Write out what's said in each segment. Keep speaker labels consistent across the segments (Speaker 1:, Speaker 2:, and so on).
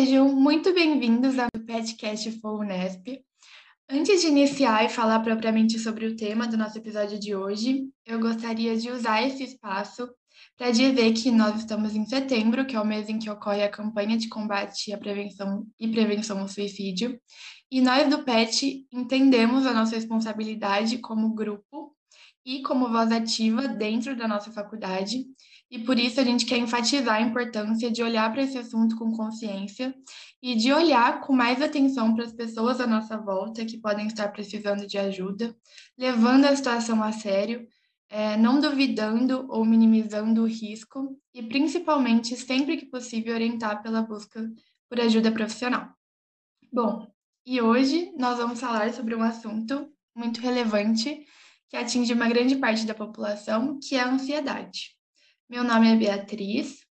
Speaker 1: Sejam muito bem-vindos ao podcast FOUNESP. Antes de iniciar e falar propriamente sobre o tema do nosso episódio de hoje, eu gostaria de usar esse espaço para dizer que nós estamos em setembro, que é o mês em que ocorre a campanha de combate à prevenção e prevenção ao suicídio, e nós do PET entendemos a nossa responsabilidade como grupo e como voz ativa dentro da nossa faculdade, e por isso a gente quer enfatizar a importância de olhar para esse assunto com consciência e de olhar com mais atenção para as pessoas à nossa volta que podem estar precisando de ajuda, levando a situação a sério é, não duvidando ou minimizando o risco e, principalmente, sempre que possível, orientar pela busca por ajuda profissional. Bom, e hoje nós vamos falar sobre um assunto muito relevante que atinge uma grande parte da população, que é a ansiedade. Meu nome é Beatriz.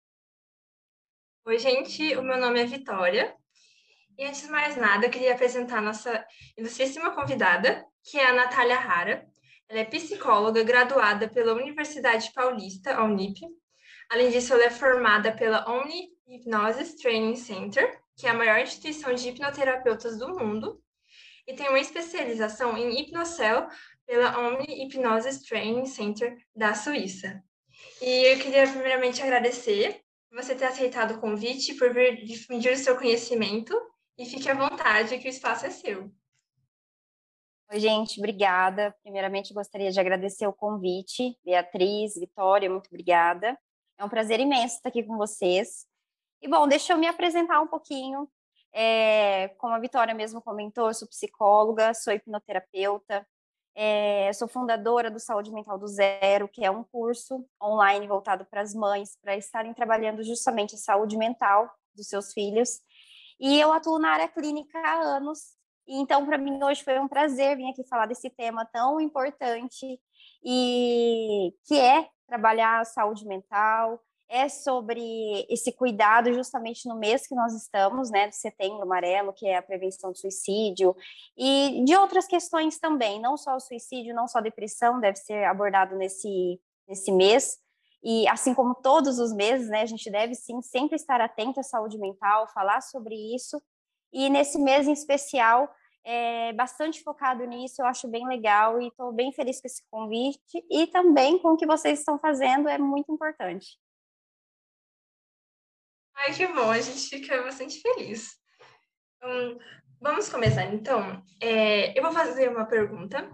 Speaker 2: Oi, gente, o meu nome é Vitória. E antes de mais nada, eu queria apresentar a nossa ilustríssima convidada, que é a Natália Rara. Ela é psicóloga graduada pela Universidade Paulista, a Unip. Além disso, ela é formada pela Omni Hypnosis Training Center, que é a maior instituição de hipnoterapeutas do mundo, e tem uma especialização em hipnocel pela Omni Hypnosis Training Center da Suíça. E eu queria primeiramente agradecer você ter aceitado o convite, por vir difundir o seu conhecimento, e fique à vontade que o espaço é seu.
Speaker 3: Oi, gente, obrigada. Primeiramente, gostaria de agradecer o convite. Beatriz, Vitória, muito obrigada. É um prazer imenso estar aqui com vocês. E, bom, deixa eu me apresentar um pouquinho. É, como a Vitória mesmo comentou, eu sou psicóloga, sou hipnoterapeuta, é, sou fundadora do Saúde Mental do Zero, que é um curso online voltado para as mães, para estarem trabalhando justamente a saúde mental dos seus filhos. E eu atuo na área clínica há anos, então, para mim, hoje foi um prazer vir aqui falar desse tema tão importante e que é trabalhar a saúde mental, é sobre esse cuidado justamente no mês que nós estamos, né, de setembro amarelo, que é a prevenção do suicídio, e de outras questões também, não só o suicídio, não só a depressão deve ser abordado nesse, nesse mês, e assim como todos os meses, né, a gente deve sim sempre estar atento à saúde mental, falar sobre isso, e nesse mês em especial, é bastante focado nisso, eu acho bem legal e estou bem feliz com esse convite e também com o que vocês estão fazendo, é muito importante.
Speaker 2: Ai, que bom, a gente fica bastante feliz. Então, vamos começar então. É, eu vou fazer uma pergunta.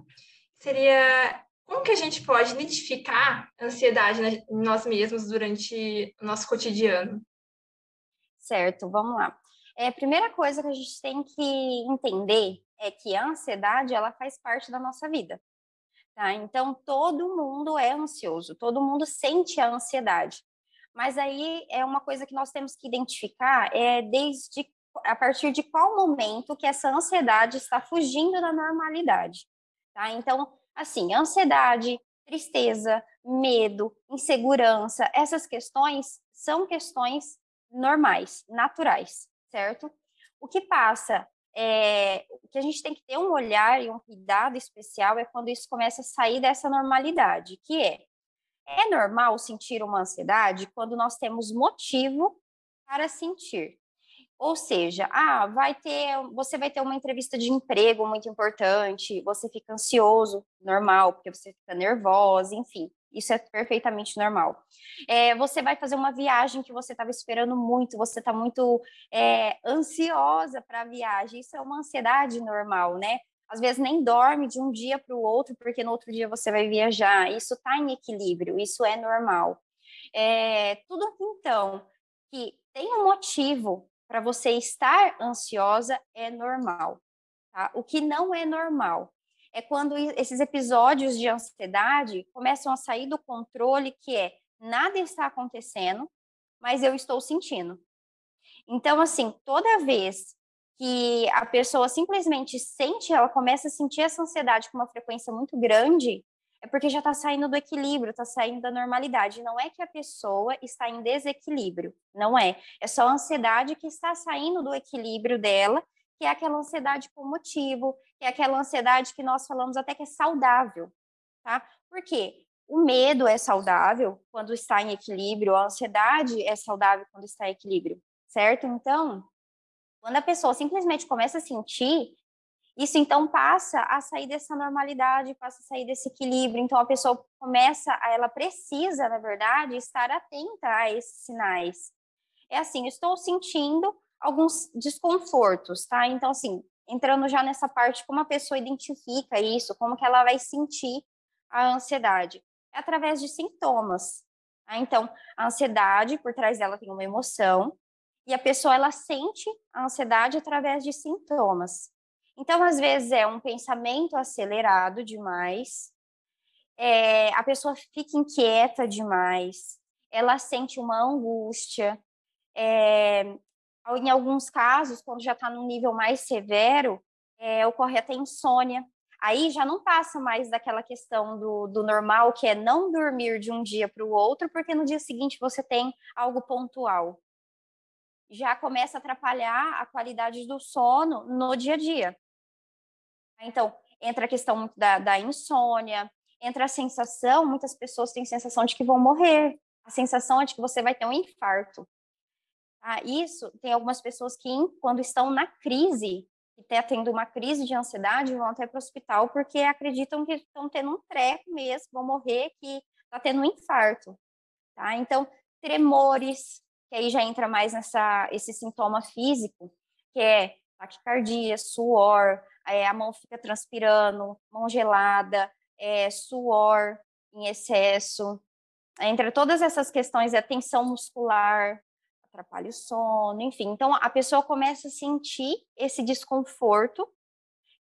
Speaker 2: Seria como que a gente pode identificar ansiedade em nós mesmos durante o nosso cotidiano?
Speaker 3: Certo, vamos lá. É, a primeira coisa que a gente tem que entender é que a ansiedade ela faz parte da nossa vida. Tá? Então, todo mundo é ansioso, todo mundo sente a ansiedade. Mas aí é uma coisa que nós temos que identificar é desde a partir de qual momento que essa ansiedade está fugindo da normalidade. Tá? Então, assim, ansiedade, tristeza, medo, insegurança, essas questões são questões normais, naturais certo? O que passa é, o que a gente tem que ter um olhar e um cuidado especial é quando isso começa a sair dessa normalidade, que é é normal sentir uma ansiedade quando nós temos motivo para sentir. Ou seja, ah, vai ter, você vai ter uma entrevista de emprego muito importante, você fica ansioso, normal, porque você fica nervosa, enfim. Isso é perfeitamente normal. É, você vai fazer uma viagem que você estava esperando muito, você está muito é, ansiosa para a viagem. Isso é uma ansiedade normal, né? Às vezes nem dorme de um dia para o outro, porque no outro dia você vai viajar. Isso está em equilíbrio, isso é normal. É, tudo então que tem um motivo para você estar ansiosa é normal. Tá? O que não é normal é quando esses episódios de ansiedade começam a sair do controle, que é nada está acontecendo, mas eu estou sentindo. Então, assim, toda vez que a pessoa simplesmente sente, ela começa a sentir essa ansiedade com uma frequência muito grande, é porque já está saindo do equilíbrio, está saindo da normalidade. Não é que a pessoa está em desequilíbrio, não é. É só a ansiedade que está saindo do equilíbrio dela que é aquela ansiedade com motivo, que é aquela ansiedade que nós falamos até que é saudável, tá? Por quê? O medo é saudável quando está em equilíbrio, a ansiedade é saudável quando está em equilíbrio, certo? Então, Quando a pessoa simplesmente começa a sentir, isso então passa a sair dessa normalidade, passa a sair desse equilíbrio. Então a pessoa começa, a, ela precisa, na verdade, estar atenta a esses sinais. É assim, estou sentindo alguns desconfortos, tá? Então assim, entrando já nessa parte como a pessoa identifica isso, como que ela vai sentir a ansiedade, é através de sintomas. Tá? Então, a ansiedade por trás dela tem uma emoção e a pessoa ela sente a ansiedade através de sintomas. Então, às vezes, é um pensamento acelerado demais, é, a pessoa fica inquieta demais, ela sente uma angústia. É, em alguns casos, quando já está num nível mais severo, é, ocorre até insônia. Aí já não passa mais daquela questão do, do normal, que é não dormir de um dia para o outro, porque no dia seguinte você tem algo pontual. Já começa a atrapalhar a qualidade do sono no dia a dia. Então, entra a questão da, da insônia, entra a sensação, muitas pessoas têm sensação de que vão morrer, a sensação é de que você vai ter um infarto. Ah, isso tem algumas pessoas que, quando estão na crise, que está tendo uma crise de ansiedade, vão até para o hospital porque acreditam que estão tendo um treco mesmo, vão morrer, que está tendo um infarto. Tá? Então, tremores, que aí já entra mais nessa esse sintoma físico, que é taquicardia, suor, é, a mão fica transpirando, mão gelada, é, suor em excesso. Entre todas essas questões, é tensão muscular, atrapalha o sono, enfim. Então, a pessoa começa a sentir esse desconforto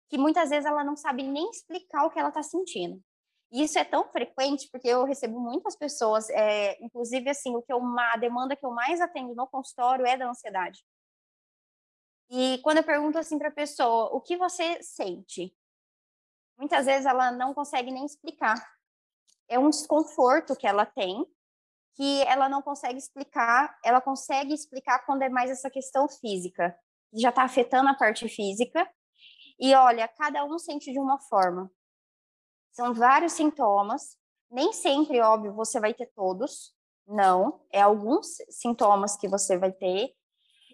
Speaker 3: que muitas vezes ela não sabe nem explicar o que ela está sentindo. E isso é tão frequente porque eu recebo muitas pessoas, é, inclusive assim, o que eu, a demanda que eu mais atendo no consultório é da ansiedade. E quando eu pergunto assim para a pessoa, o que você sente? Muitas vezes ela não consegue nem explicar. É um desconforto que ela tem, que ela não consegue explicar, ela consegue explicar quando é mais essa questão física, que já está afetando a parte física. E olha, cada um sente de uma forma. São vários sintomas, nem sempre, óbvio, você vai ter todos, não, é alguns sintomas que você vai ter,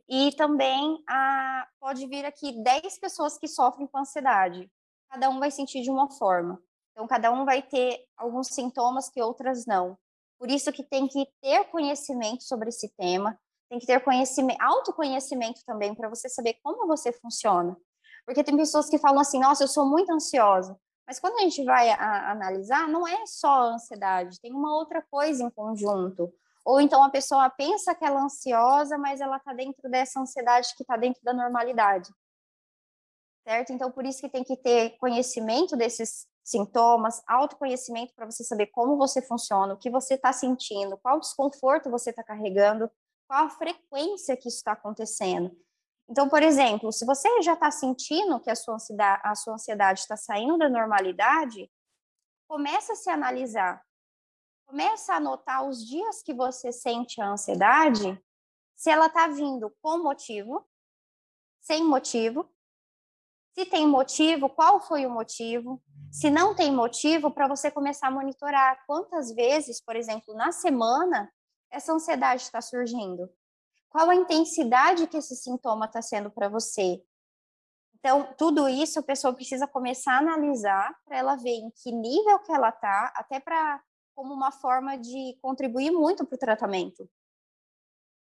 Speaker 3: e também a, pode vir aqui 10 pessoas que sofrem com ansiedade. Cada um vai sentir de uma forma. Então, cada um vai ter alguns sintomas que outras não. Por isso que tem que ter conhecimento sobre esse tema, tem que ter conhecimento, autoconhecimento também para você saber como você funciona. Porque tem pessoas que falam assim, nossa, eu sou muito ansiosa. Mas quando a gente vai a, analisar, não é só a ansiedade, tem uma outra coisa em conjunto. Ou então a pessoa pensa que ela é ansiosa, mas ela está dentro dessa ansiedade que está dentro da normalidade. Certo? Então, por isso que tem que ter conhecimento desses sintomas, autoconhecimento para você saber como você funciona, o que você está sentindo, qual desconforto você está carregando, qual a frequência que isso está acontecendo. Então, por exemplo, se você já está sentindo que a sua ansiedade está saindo da normalidade, começa a se analisar começa a anotar os dias que você sente a ansiedade, se ela está vindo com motivo, sem motivo, se tem motivo, qual foi o motivo? Se não tem motivo, para você começar a monitorar quantas vezes, por exemplo, na semana, essa ansiedade está surgindo. Qual a intensidade que esse sintoma está sendo para você? Então, tudo isso a pessoa precisa começar a analisar para ela ver em que nível que ela está, até para como uma forma de contribuir muito para o tratamento.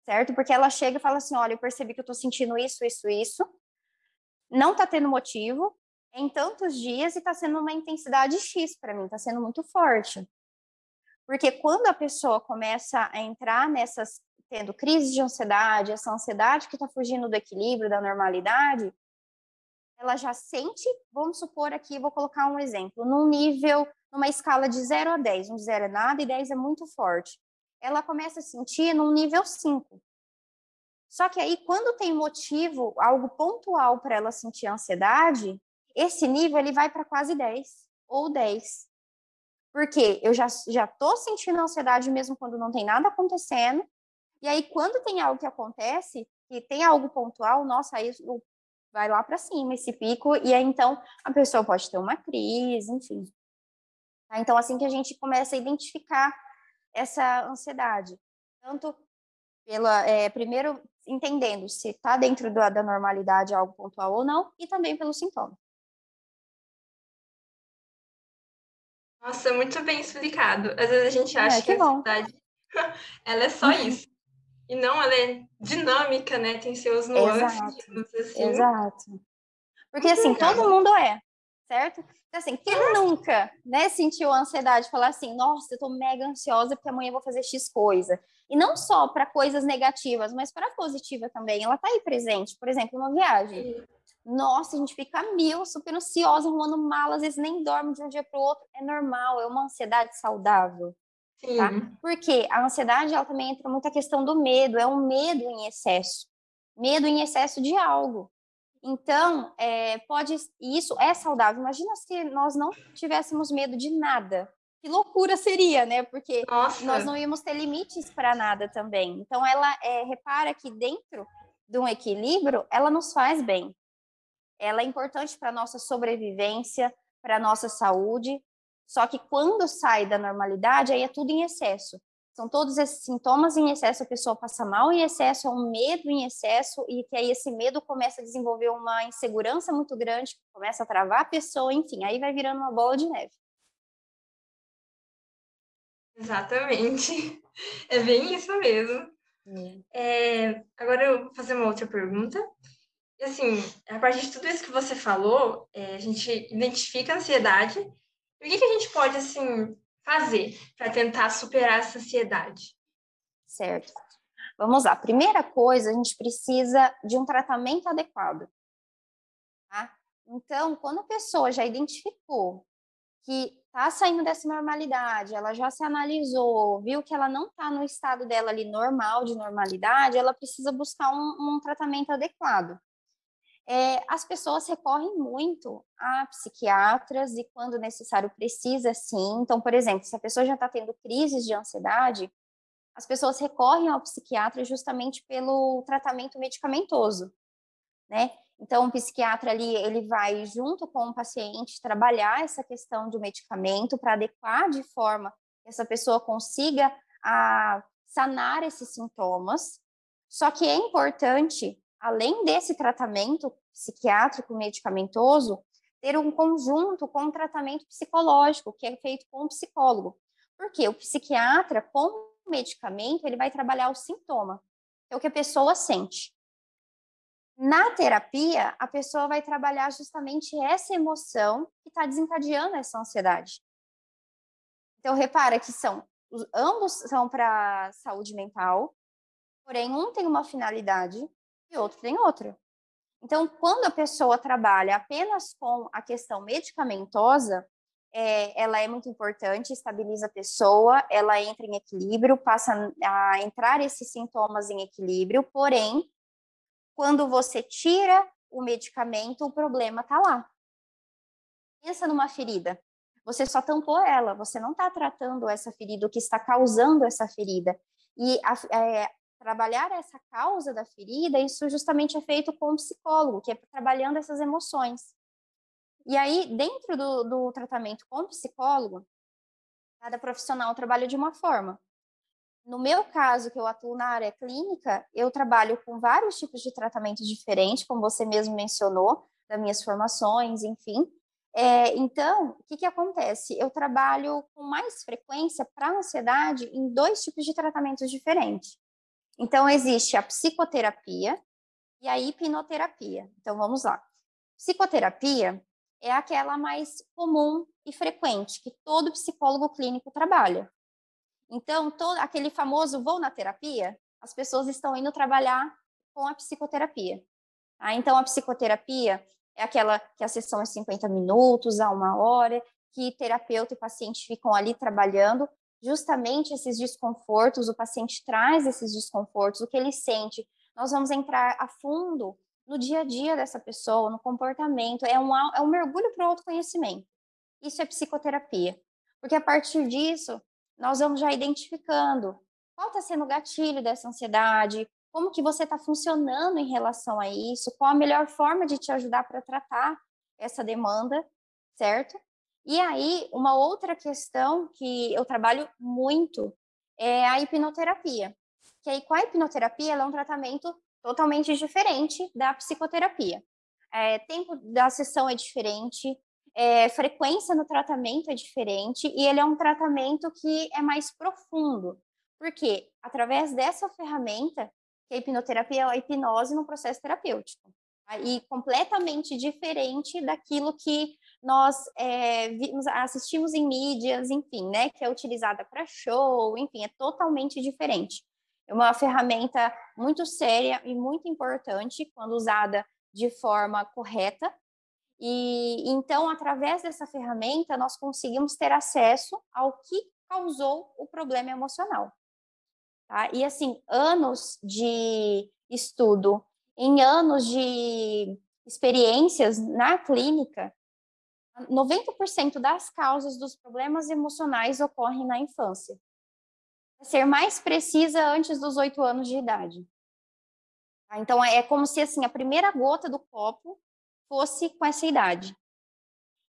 Speaker 3: Certo? Porque ela chega e fala assim: olha, eu percebi que eu estou sentindo isso, isso, isso. Não está tendo motivo em tantos dias e está sendo uma intensidade X para mim, está sendo muito forte. Porque quando a pessoa começa a entrar nessas, tendo crise de ansiedade, essa ansiedade que está fugindo do equilíbrio, da normalidade, ela já sente, vamos supor aqui, vou colocar um exemplo, num nível numa escala de 0 a 10, onde 0 é nada e 10 é muito forte. Ela começa a sentir num nível 5. Só que aí, quando tem motivo, algo pontual para ela sentir ansiedade, esse nível ele vai para quase 10 ou 10. Porque eu já já tô sentindo ansiedade mesmo quando não tem nada acontecendo. E aí quando tem algo que acontece, que tem algo pontual, nossa, aí vai lá para cima esse pico e aí então a pessoa pode ter uma crise, enfim. Então, assim que a gente começa a identificar essa ansiedade, tanto pela, é, primeiro, entendendo se está dentro da, da normalidade algo pontual ou não, e também pelo sintoma.
Speaker 2: Nossa, muito bem explicado. Às vezes a gente acha é, que, que a ansiedade ela é só isso. E não, ela é dinâmica, né? Tem seus nuances,
Speaker 3: Exato. Assim. Exato. Porque assim, todo mundo é, certo? Então, assim, quem nunca, né, sentiu ansiedade, falar assim, nossa, eu tô mega ansiosa porque amanhã eu vou fazer X coisa. E não só para coisas negativas, mas para positiva também. Ela tá aí presente, por exemplo, uma viagem. Nossa, a gente fica mil, super ansiosa, arrumando malas, às vezes nem dorme de um dia para o outro. É normal, é uma ansiedade saudável. Tá? Sim. Tá? Porque a ansiedade, ela também entra muito a questão do medo, é um medo em excesso. Medo em excesso de algo. Então, é, pode, isso é saudável. Imagina se nós não tivéssemos medo de nada. Que loucura seria, né? Porque Nossa. nós não íamos ter limites para nada também. Então, ela é, repara que dentro de um equilíbrio, ela nos faz bem ela é importante para a nossa sobrevivência, para a nossa saúde, só que quando sai da normalidade, aí é tudo em excesso. São todos esses sintomas em excesso, a pessoa passa mal em excesso, é um medo em excesso, e que aí esse medo começa a desenvolver uma insegurança muito grande, começa a travar a pessoa, enfim, aí vai virando uma bola de neve.
Speaker 2: Exatamente. É bem isso mesmo. É, agora eu vou fazer uma outra pergunta. Assim, a partir de tudo isso que você falou, é, a gente identifica a ansiedade. O que, que a gente pode, assim, fazer para tentar superar essa ansiedade?
Speaker 3: Certo. Vamos lá. Primeira coisa, a gente precisa de um tratamento adequado. Tá? Então, quando a pessoa já identificou que está saindo dessa normalidade, ela já se analisou, viu que ela não está no estado dela ali normal, de normalidade, ela precisa buscar um, um tratamento adequado é, as pessoas recorrem muito a psiquiatras e, quando necessário, precisa sim. Então, por exemplo, se a pessoa já está tendo crises de ansiedade, as pessoas recorrem ao psiquiatra justamente pelo tratamento medicamentoso, né? Então, o psiquiatra ali, ele vai junto com o paciente trabalhar essa questão do medicamento para adequar de forma que essa pessoa consiga a, sanar esses sintomas. Só que é importante além desse tratamento psiquiátrico medicamentoso, ter um conjunto com um tratamento psicológico, que é feito com um psicólogo. Porque o psiquiatra, com o medicamento, ele vai trabalhar o sintoma, é o que a pessoa sente. Na terapia, a pessoa vai trabalhar justamente essa emoção que está desencadeando essa ansiedade. Então, repara que são ambos são para saúde mental, porém um tem uma finalidade e outro tem outra. Então, quando a pessoa trabalha apenas com a questão medicamentosa, é, ela é muito importante, estabiliza a pessoa, ela entra em equilíbrio, passa a entrar esses sintomas em equilíbrio, porém, quando você tira o medicamento, o problema está lá. Pensa numa ferida. Você só tampou ela, você não está tratando essa ferida, o que está causando essa ferida. E a, é, trabalhar essa causa da ferida, isso justamente é feito com o psicólogo, que é trabalhando essas emoções. E aí, dentro do, do tratamento com o psicólogo, cada profissional trabalha de uma forma. No meu caso, que eu atuo na área clínica, eu trabalho com vários tipos de tratamentos diferentes, como você mesmo mencionou, das minhas formações, enfim. É, então, o que, que acontece? Eu trabalho com mais frequência para ansiedade em dois tipos de tratamentos diferentes. Então, existe a psicoterapia e a hipnoterapia. Então, vamos lá. Psicoterapia é aquela mais comum e frequente que todo psicólogo clínico trabalha. Então, todo aquele famoso vou na terapia, as pessoas estão indo trabalhar com a psicoterapia. Ah, então, a psicoterapia é aquela que a sessão é 50 minutos a uma hora, que terapeuta e paciente ficam ali trabalhando justamente esses desconfortos, o paciente traz esses desconfortos, o que ele sente. Nós vamos entrar a fundo no dia a dia dessa pessoa, no comportamento, é um, é um mergulho para o autoconhecimento. Isso é psicoterapia. Porque a partir disso, nós vamos já identificando qual está sendo o gatilho dessa ansiedade, como que você está funcionando em relação a isso, qual a melhor forma de te ajudar para tratar essa demanda, certo? E aí, uma outra questão que eu trabalho muito é a hipnoterapia. Que aí, com a hipnoterapia, ela é um tratamento totalmente diferente da psicoterapia. É, tempo da sessão é diferente, é, frequência no tratamento é diferente e ele é um tratamento que é mais profundo, porque através dessa ferramenta, que a hipnoterapia é a hipnose no processo terapêutico, tá? e completamente diferente daquilo que nós é, vimos, assistimos em mídias, enfim, né, que é utilizada para show, enfim, é totalmente diferente. É uma ferramenta muito séria e muito importante quando usada de forma correta. E então, através dessa ferramenta, nós conseguimos ter acesso ao que causou o problema emocional. Tá? E assim, anos de estudo, em anos de experiências na clínica, 90% das causas dos problemas emocionais ocorrem na infância. Ser mais precisa antes dos oito anos de idade. Tá? Então, é como se assim, a primeira gota do copo fosse com essa idade.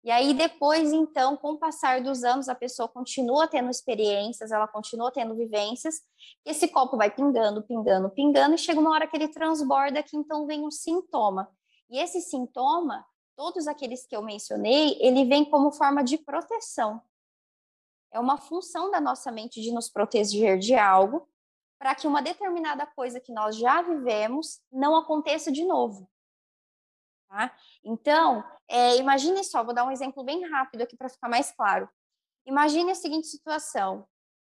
Speaker 3: E aí, depois, então, com o passar dos anos, a pessoa continua tendo experiências, ela continua tendo vivências, esse copo vai pingando, pingando, pingando, e chega uma hora que ele transborda, que então vem um sintoma. E esse sintoma, todos aqueles que eu mencionei, ele vem como forma de proteção. É uma função da nossa mente de nos proteger de algo, para que uma determinada coisa que nós já vivemos não aconteça de novo. Tá? Então, é, imagine só, vou dar um exemplo bem rápido aqui para ficar mais claro. Imagine a seguinte situação: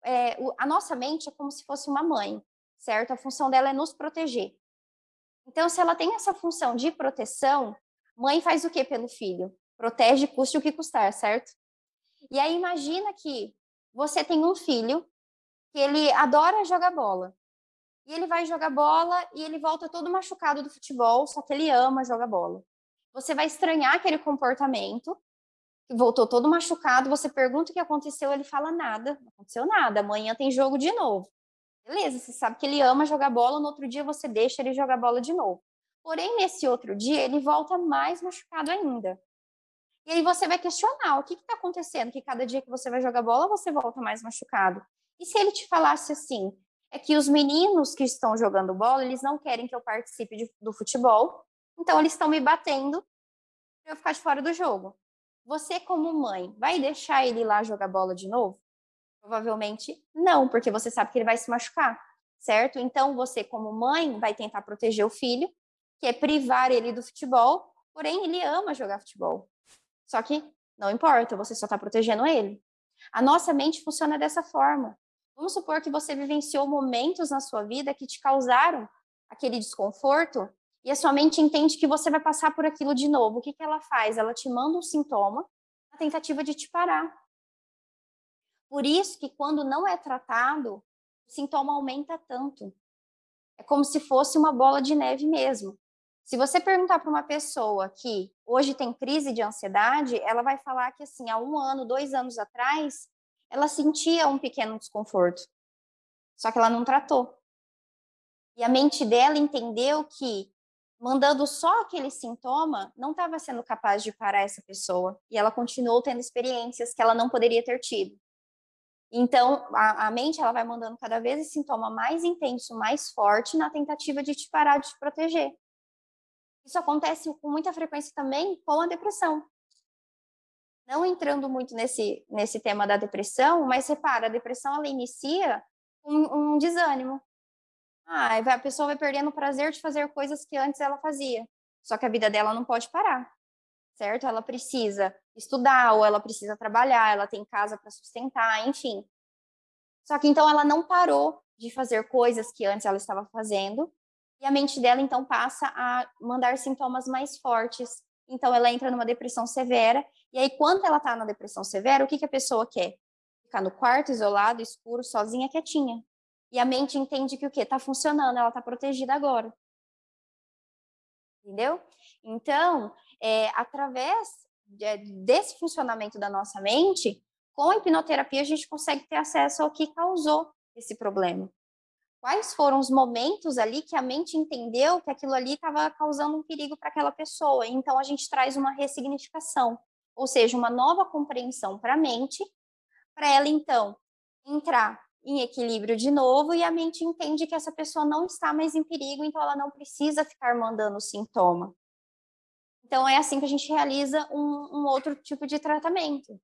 Speaker 3: é, o, a nossa mente é como se fosse uma mãe, certo? A função dela é nos proteger. Então, se ela tem essa função de proteção, mãe faz o que pelo filho? Protege, custe o que custar, certo? E aí imagina que você tem um filho que ele adora jogar bola. E ele vai jogar bola e ele volta todo machucado do futebol, só que ele ama jogar bola. Você vai estranhar aquele comportamento, que voltou todo machucado, você pergunta o que aconteceu, ele fala nada, não aconteceu nada, amanhã tem jogo de novo. Beleza, você sabe que ele ama jogar bola, no outro dia você deixa ele jogar bola de novo. Porém, nesse outro dia, ele volta mais machucado ainda. E aí você vai questionar o que está acontecendo, que cada dia que você vai jogar bola, você volta mais machucado. E se ele te falasse assim, é que os meninos que estão jogando bola, eles não querem que eu participe de, do futebol, então eles estão me batendo para eu ficar de fora do jogo. Você, como mãe, vai deixar ele lá jogar bola de novo? Provavelmente não, porque você sabe que ele vai se machucar, certo? Então você, como mãe, vai tentar proteger o filho, que é privar ele do futebol, porém ele ama jogar futebol. Só que não importa, você só está protegendo ele. A nossa mente funciona dessa forma. Vamos supor que você vivenciou momentos na sua vida que te causaram aquele desconforto e a sua mente entende que você vai passar por aquilo de novo. O que, que ela faz? Ela te manda um sintoma na tentativa de te parar. Por isso que quando não é tratado, o sintoma aumenta tanto. É como se fosse uma bola de neve mesmo. Se você perguntar para uma pessoa que hoje tem crise de ansiedade, ela vai falar que assim, há um ano, dois anos atrás, ela sentia um pequeno desconforto, só que ela não tratou. E a mente dela entendeu que mandando só aquele sintoma não estava sendo capaz de parar essa pessoa e ela continuou tendo experiências que ela não poderia ter tido. Então, a, a, mente ela vai mandando cada vez esse sintoma mais intenso, mais forte, na tentativa de te parar de te proteger. Isso acontece com muita frequência também com a depressão. Não entrando muito nesse, nesse tema da depressão, mas repara, a depressão ela inicia um, um desânimo. Ah, a pessoa vai perdendo o prazer de fazer coisas que antes ela fazia. Só que a vida dela não pode parar, certo? Ela precisa estudar, ou ela precisa trabalhar, ela tem casa para sustentar, enfim. Só que então ela não parou de fazer coisas que antes ela estava fazendo, e a mente dela então passa a mandar sintomas mais fortes. Então ela entra numa depressão severa, e aí quando ela está na depressão severa, o que, que a pessoa quer? Ficar no quarto, isolado, escuro, sozinha, quietinha. E a mente entende que o quê? Está funcionando, ela está protegida agora. Entendeu? Então, é, através de, desse funcionamento da nossa mente, com a hipnoterapia a gente consegue ter acesso ao que causou esse problema quais foram os momentos ali que a mente entendeu que aquilo ali estava causando um perigo para aquela pessoa. Então a gente traz uma ressignificação, ou seja, uma nova compreensão para a mente, para ela então entrar em equilíbrio de novo e a mente entende que essa pessoa não está mais em perigo, então ela não precisa ficar mandando sintoma. Então é assim que a gente realiza um, um outro tipo de tratamento.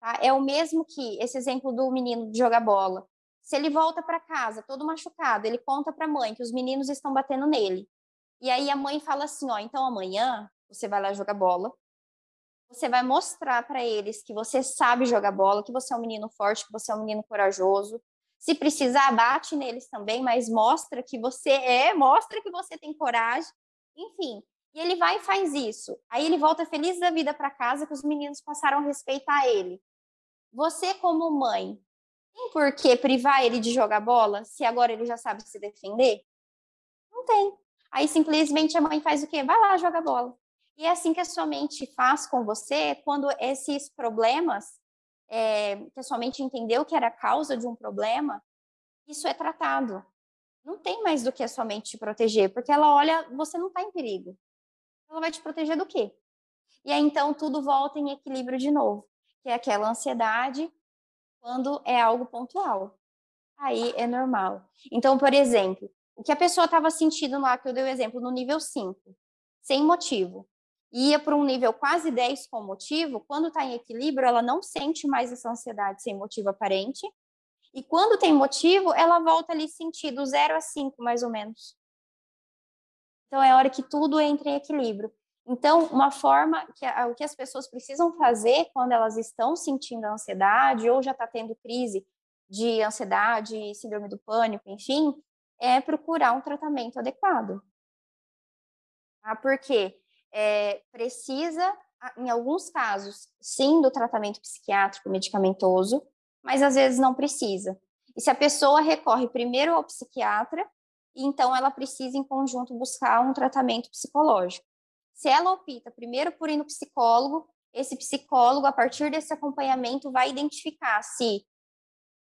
Speaker 3: Tá? É o mesmo que esse exemplo do menino de jogar bola. Se ele volta para casa todo machucado, ele conta para a mãe que os meninos estão batendo nele. E aí a mãe fala assim, ó, então amanhã você vai lá jogar bola, você vai mostrar para eles que você sabe jogar bola, que você é um menino forte, que você é um menino corajoso. Se precisar, bate neles também, mas mostra que você é, mostra que você tem coragem. Enfim, e ele vai e faz isso. Aí ele volta feliz da vida para casa que os meninos passaram a respeitar ele. Você, como mãe, por que privar ele de jogar bola se agora ele já sabe se defender? Não tem. Aí simplesmente a mãe faz o quê? Vai lá jogar bola. E é assim que a sua mente faz com você quando esses problemas, é, que a sua mente entendeu que era a causa de um problema, isso é tratado. Não tem mais do que a sua mente te proteger, porque ela olha, você não está em perigo. Ela vai te proteger do quê? E aí então tudo volta em equilíbrio de novo, que é aquela ansiedade quando é algo pontual. Aí é normal. Então, por exemplo, o que a pessoa estava sentindo lá, que eu dei o exemplo, no nível 5, sem motivo ia para um nível quase 10 com motivo, quando está em equilíbrio, ela não sente mais essa ansiedade sem motivo aparente. E quando tem motivo, ela volta ali sentir do 0 a 5, mais ou menos. Então, é hora que tudo entra em equilíbrio. Então, uma forma que o que as pessoas precisam fazer quando elas estão sentindo ansiedade ou já está tendo crise de ansiedade, síndrome do pânico, enfim, é procurar um tratamento adequado. Tá? Por quê? é, precisa, em alguns casos, sim, do tratamento psiquiátrico medicamentoso, mas às vezes não precisa. E se a pessoa recorre primeiro ao psiquiatra, então ela precisa, em conjunto, buscar um tratamento psicológico. Se ela opta primeiro por ir no psicólogo, esse psicólogo, a partir desse acompanhamento, vai identificar se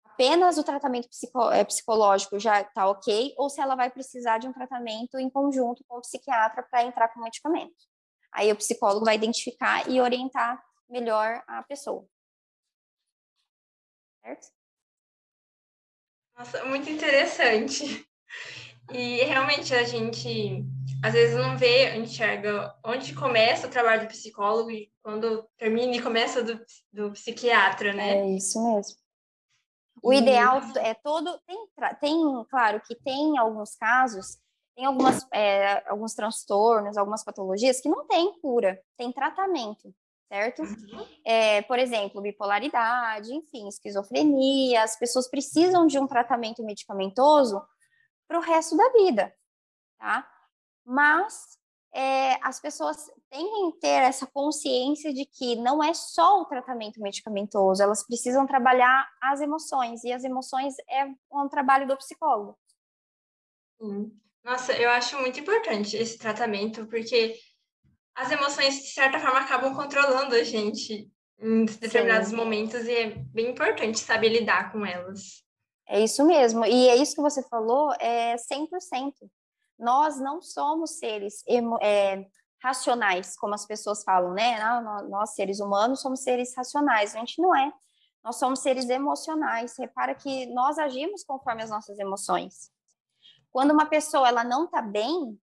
Speaker 3: apenas o tratamento eh, psicológico já está ok, ou se ela vai precisar de um tratamento em conjunto com o psiquiatra para entrar com medicamento. Aí o psicólogo vai identificar e orientar melhor a pessoa. Certo?
Speaker 2: Nossa, muito interessante. E realmente a gente às vezes não vê, enxerga onde começa o trabalho do psicólogo e quando termina e começa do, do psiquiatra, né?
Speaker 3: É isso mesmo. O ideal é todo. Tem, tem, claro que tem alguns casos, tem algumas, é, alguns transtornos, algumas patologias que não tem cura, tem tratamento, certo? Uhum. É, por exemplo, bipolaridade, enfim, esquizofrenia, as pessoas precisam de um tratamento medicamentoso para o resto da vida, tá? Mas é, as pessoas têm que ter essa consciência de que não é só o tratamento medicamentoso, elas precisam trabalhar as emoções, e as emoções é um trabalho do psicólogo.
Speaker 2: Nossa, eu acho muito importante esse tratamento, porque as emoções, de certa forma, acabam controlando a gente em determinados Sim. momentos, e é bem importante saber lidar com elas.
Speaker 3: É isso mesmo, e é isso que você falou, é 100% nós não somos seres é, racionais, como as pessoas falam, né? Nós, seres humanos, somos seres racionais. A gente não é. Nós somos seres emocionais. Repara que nós agimos conforme as nossas emoções. Quando uma pessoa ela não está bem,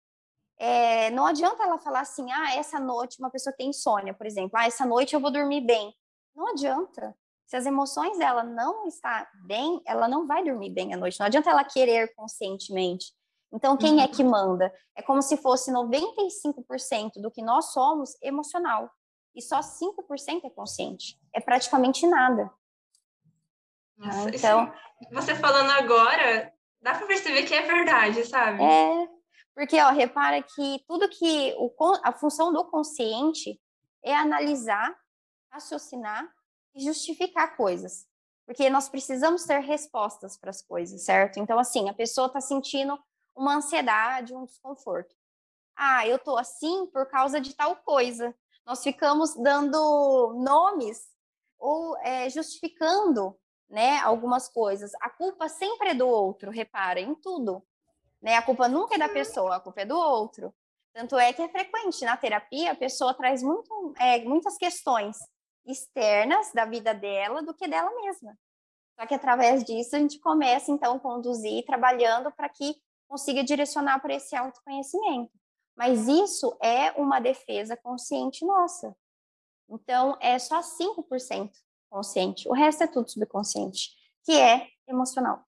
Speaker 3: é, não adianta ela falar assim, ah, essa noite, uma pessoa tem insônia, por exemplo, ah, essa noite eu vou dormir bem. Não adianta. Se as emoções dela não está bem, ela não vai dormir bem à noite. Não adianta ela querer conscientemente. Então, quem é que uhum. manda? É como se fosse 95% do que nós somos emocional e só 5% é consciente. É praticamente nada.
Speaker 2: Nossa, então, você falando agora, dá para perceber que é verdade, sabe?
Speaker 3: É, porque ó, repara que tudo que o, a função do consciente é analisar, raciocinar e justificar coisas. Porque nós precisamos ter respostas para as coisas, certo? Então, assim, a pessoa está sentindo uma ansiedade, um desconforto. Ah, eu tô assim por causa de tal coisa. Nós ficamos dando nomes ou é, justificando né, algumas coisas. A culpa sempre é do outro, repara, em tudo. Né? A culpa nunca é da pessoa, a culpa é do outro. Tanto é que é frequente na terapia, a pessoa traz muito, é, muitas questões externas da vida dela do que dela mesma. Só que através disso a gente começa então a conduzir, trabalhando para que consiga direcionar para esse autoconhecimento. Mas isso é uma defesa consciente nossa. Então, é só 5% consciente. O resto é tudo subconsciente, que é emocional.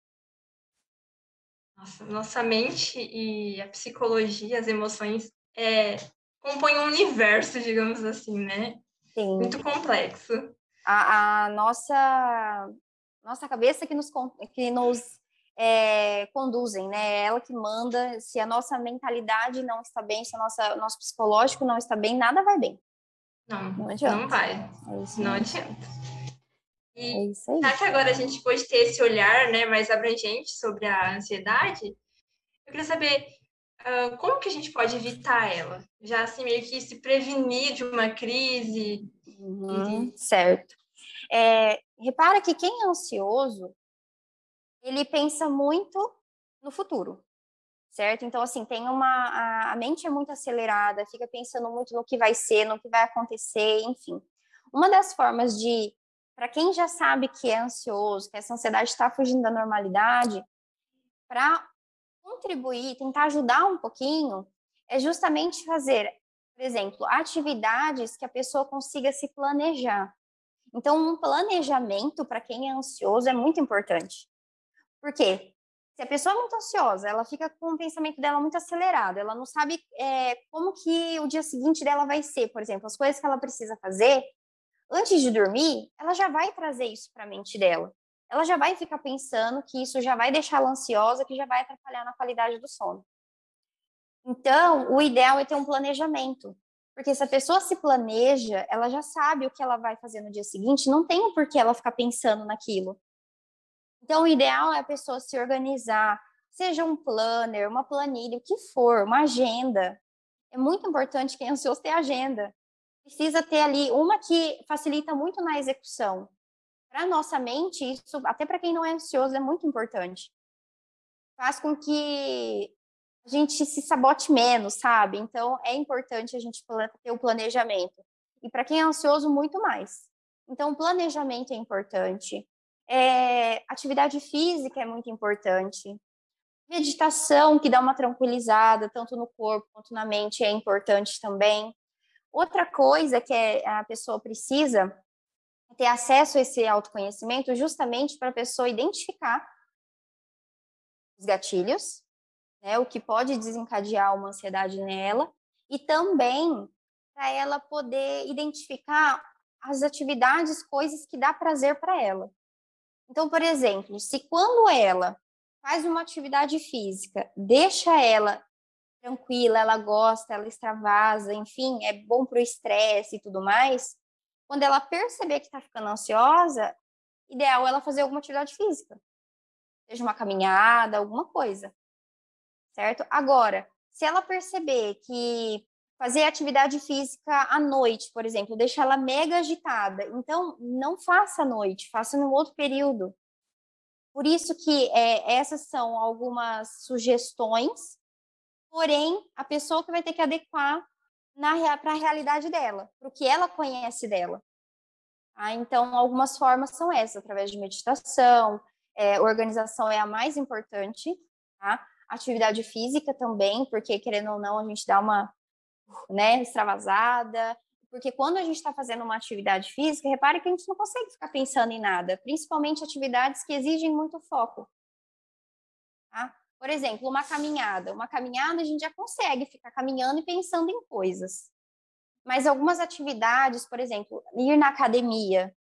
Speaker 2: Nossa, nossa mente e a psicologia, as emoções, é, compõem um universo, digamos assim, né? Sim. Muito complexo.
Speaker 3: A, a nossa, nossa cabeça que nos, que nos é, conduzem, né? É ela que manda. Se a nossa mentalidade não está bem, se o nosso psicológico não está bem, nada vai bem.
Speaker 2: Não, não, adianta. não vai. É não adianta. E é isso aí. Já que agora a gente pode ter esse olhar né, mais abrangente sobre a ansiedade, eu queria saber uh, como que a gente pode evitar ela? Já assim, meio que se prevenir de uma crise.
Speaker 3: Uhum, certo. É, repara que quem é ansioso, ele pensa muito no futuro, certo? Então, assim, tem uma... A, a mente é muito acelerada, fica pensando muito no que vai ser, no que vai acontecer, enfim. Uma das formas de... Para quem já sabe que é ansioso, que essa ansiedade está fugindo da normalidade, para contribuir, tentar ajudar um pouquinho, é justamente fazer, por exemplo, atividades que a pessoa consiga se planejar. Então, um planejamento para quem é ansioso é muito importante. Por quê? Se a pessoa é muito ansiosa, ela fica com o pensamento dela muito acelerado, ela não sabe é, como que o dia seguinte dela vai ser, por exemplo, as coisas que ela precisa fazer, antes de dormir, ela já vai trazer isso para a mente dela. Ela já vai ficar pensando que isso já vai deixá-la ansiosa, que já vai atrapalhar na qualidade do sono. Então, o ideal é ter um planejamento. Porque se a pessoa se planeja, ela já sabe o que ela vai fazer no dia seguinte, não tem por que ela ficar pensando naquilo. Então, o ideal é a pessoa se organizar, seja um planner, uma planilha, o que for, uma agenda. É muito importante quem é ansioso ter agenda. Precisa ter ali uma que facilita muito na execução. Para nossa mente, isso, até para quem não é ansioso, é muito importante. Faz com que a gente se sabote menos, sabe? Então, é importante a gente ter o planejamento. E para quem é ansioso, muito mais. Então, planejamento é importante. É, atividade física é muito importante. Meditação, que dá uma tranquilizada, tanto no corpo quanto na mente, é importante também. Outra coisa que é, a pessoa precisa ter acesso a esse autoconhecimento justamente para a pessoa identificar os gatilhos, né, o que pode desencadear uma ansiedade nela, e também para ela poder identificar as atividades, coisas que dá prazer para ela. Então, por exemplo, se quando ela faz uma atividade física, deixa ela tranquila, ela gosta, ela extravasa, enfim, é bom para o estresse e tudo mais, quando ela perceber que está ficando ansiosa, ideal é ela fazer alguma atividade física, seja uma caminhada, alguma coisa, certo? Agora, se ela perceber que fazer atividade física à noite, por exemplo, deixa ela mega agitada. Então, não faça à noite, faça no outro período. Por isso que é, essas são algumas sugestões, porém, a pessoa que vai ter que adequar para a realidade dela, para o que ela conhece dela. Ah, então, algumas formas são essas, através de meditação, é, organização é a mais importante, tá? Atividade física também, porque querendo ou não, a gente dá uma né, extravasada. Porque quando a gente está fazendo uma atividade física, repare que a gente não consegue ficar pensando em nada, principalmente atividades que exigem muito foco. Tá? Por exemplo, uma caminhada. Uma caminhada a gente já consegue ficar caminhando e pensando em coisas. Mas algumas atividades, por exemplo, ir na academia,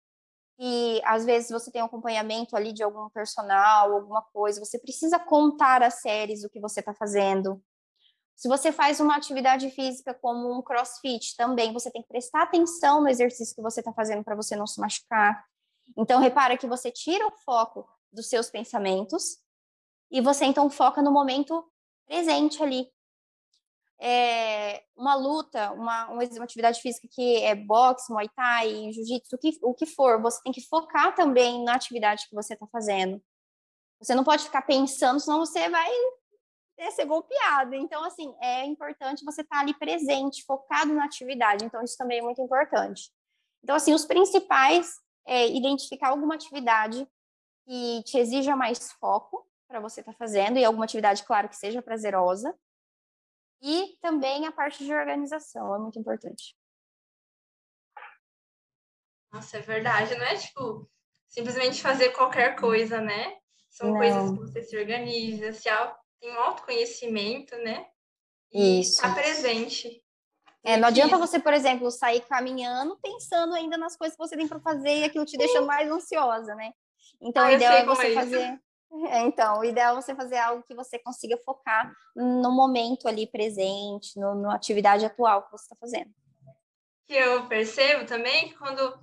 Speaker 3: e às vezes você tem um acompanhamento ali de algum personal, alguma coisa, você precisa contar as séries o que você está fazendo. Se você faz uma atividade física como um crossfit também, você tem que prestar atenção no exercício que você está fazendo para você não se machucar. Então, repara que você tira o foco dos seus pensamentos e você então foca no momento presente ali. É, uma luta, uma, uma atividade física que é boxe, muay thai, jiu-jitsu, o que, o que for, você tem que focar também na atividade que você está fazendo. Você não pode ficar pensando, senão você vai ser golpeado. Então, assim, é importante você estar tá ali presente, focado na atividade. Então, isso também é muito importante. Então, assim, os principais é identificar alguma atividade que te exija mais foco para você estar tá fazendo, e alguma atividade, claro, que seja prazerosa. E também a parte de organização é muito importante.
Speaker 2: Nossa, é verdade, não é tipo simplesmente fazer qualquer coisa, né? São não. coisas que você se organiza, se tem um autoconhecimento, né?
Speaker 3: E Isso.
Speaker 2: Tá presente.
Speaker 3: É, não adianta você, por exemplo, sair caminhando pensando ainda nas coisas que você tem para fazer e aquilo te deixa mais ansiosa, né? Então, ah, o ideal é você é fazer. É, então, o ideal é você fazer algo que você consiga focar no momento ali presente, no, na atividade atual que você está fazendo.
Speaker 2: Que eu percebo também que quando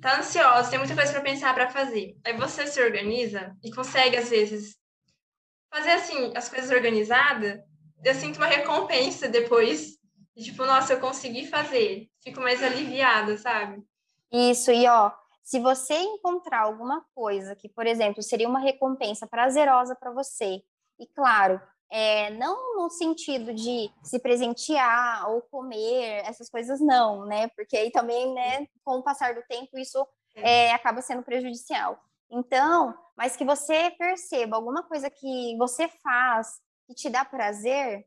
Speaker 2: tá ansiosa, tem muita coisa para pensar para fazer. Aí você se organiza e consegue às vezes fazer assim as coisas organizadas. Eu sinto uma recompensa depois tipo, nossa, eu consegui fazer. Fico mais aliviada, sabe?
Speaker 3: Isso, e ó, se você encontrar alguma coisa que, por exemplo, seria uma recompensa prazerosa para você, e claro, é, não no sentido de se presentear ou comer, essas coisas não, né? Porque aí também, né, com o passar do tempo, isso é, é acaba sendo prejudicial. Então, mas que você perceba alguma coisa que você faz que te dá prazer,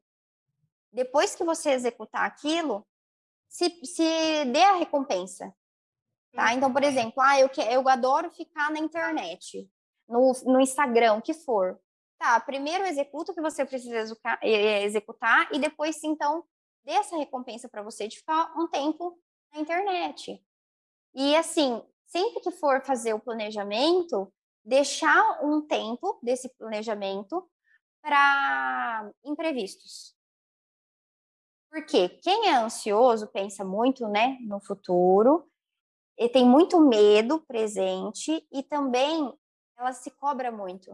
Speaker 3: depois que você executar aquilo, se, se dê a recompensa. Tá? Então, por exemplo, ah, eu, eu adoro ficar na internet, no, no Instagram, o que for. Tá, primeiro executa o que você precisa executar e depois, então, dê essa recompensa para você de ficar um tempo na internet. E, assim, sempre que for fazer o planejamento, deixar um tempo desse planejamento para imprevistos. Porque quem é ansioso pensa muito, né, no futuro, e tem muito medo presente e também ela se cobra muito.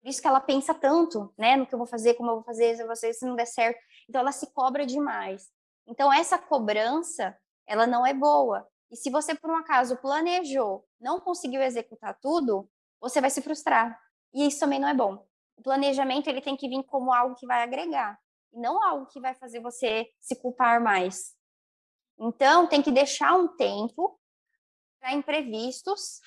Speaker 3: Por isso que ela pensa tanto, né, no que eu vou fazer, como eu vou fazer, se eu vou fazer, se não der certo. Então ela se cobra demais. Então essa cobrança, ela não é boa. E se você por um acaso planejou, não conseguiu executar tudo, você vai se frustrar. E isso também não é bom. O planejamento ele tem que vir como algo que vai agregar e não algo que vai fazer você se culpar mais. Então, tem que deixar um tempo para imprevistos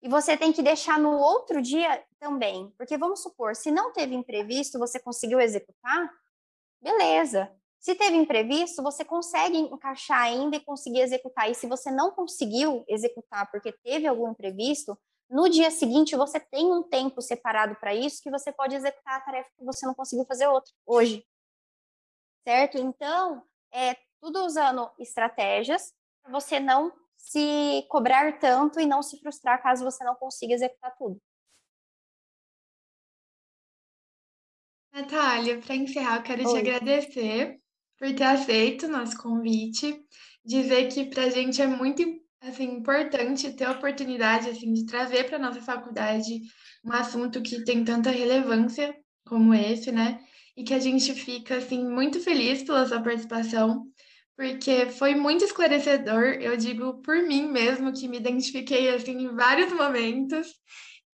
Speaker 3: e você tem que deixar no outro dia também. Porque vamos supor, se não teve imprevisto, você conseguiu executar, beleza. Se teve imprevisto, você consegue encaixar ainda e conseguir executar. E se você não conseguiu executar porque teve algum imprevisto, no dia seguinte você tem um tempo separado para isso que você pode executar a tarefa que você não conseguiu fazer outra, hoje certo? Então, é tudo usando estratégias para você não se cobrar tanto e não se frustrar caso você não consiga executar tudo.
Speaker 1: Natália, para encerrar, eu quero Oi. te agradecer por ter aceito o nosso convite, dizer que para a gente é muito assim, importante ter a oportunidade assim, de trazer para a nossa faculdade um assunto que tem tanta relevância como esse, né? e que a gente fica assim muito feliz pela sua participação, porque foi muito esclarecedor. Eu digo por mim mesmo que me identifiquei assim em vários momentos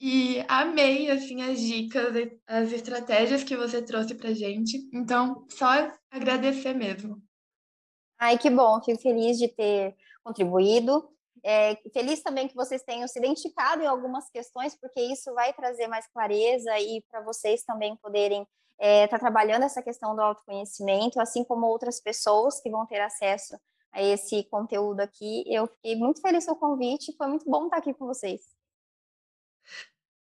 Speaker 1: e amei assim as dicas, as estratégias que você trouxe para gente. Então, só agradecer mesmo.
Speaker 3: Ai, que bom, fico feliz de ter contribuído. É, feliz também que vocês tenham se identificado em algumas questões, porque isso vai trazer mais clareza e para vocês também poderem está é, tá trabalhando essa questão do autoconhecimento, assim como outras pessoas que vão ter acesso a esse conteúdo aqui. Eu fiquei muito feliz com o convite, foi muito bom estar aqui com vocês.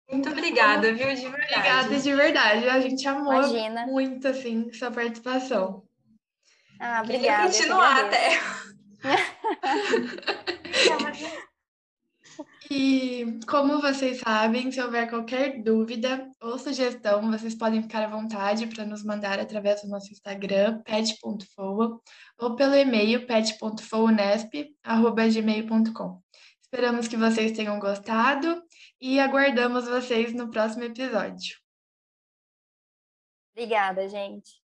Speaker 2: Muito obrigada, viu, de verdade.
Speaker 1: Obrigada de verdade, a gente amou Imagina. muito, assim, sua participação.
Speaker 3: Ah, obrigada.
Speaker 2: Queria continuar até.
Speaker 1: E como vocês sabem, se houver qualquer dúvida ou sugestão, vocês podem ficar à vontade para nos mandar através do nosso Instagram, pet.foa, ou pelo e-mail pet.founesp.gmail.com. Esperamos que vocês tenham gostado e aguardamos vocês no próximo episódio.
Speaker 3: Obrigada, gente.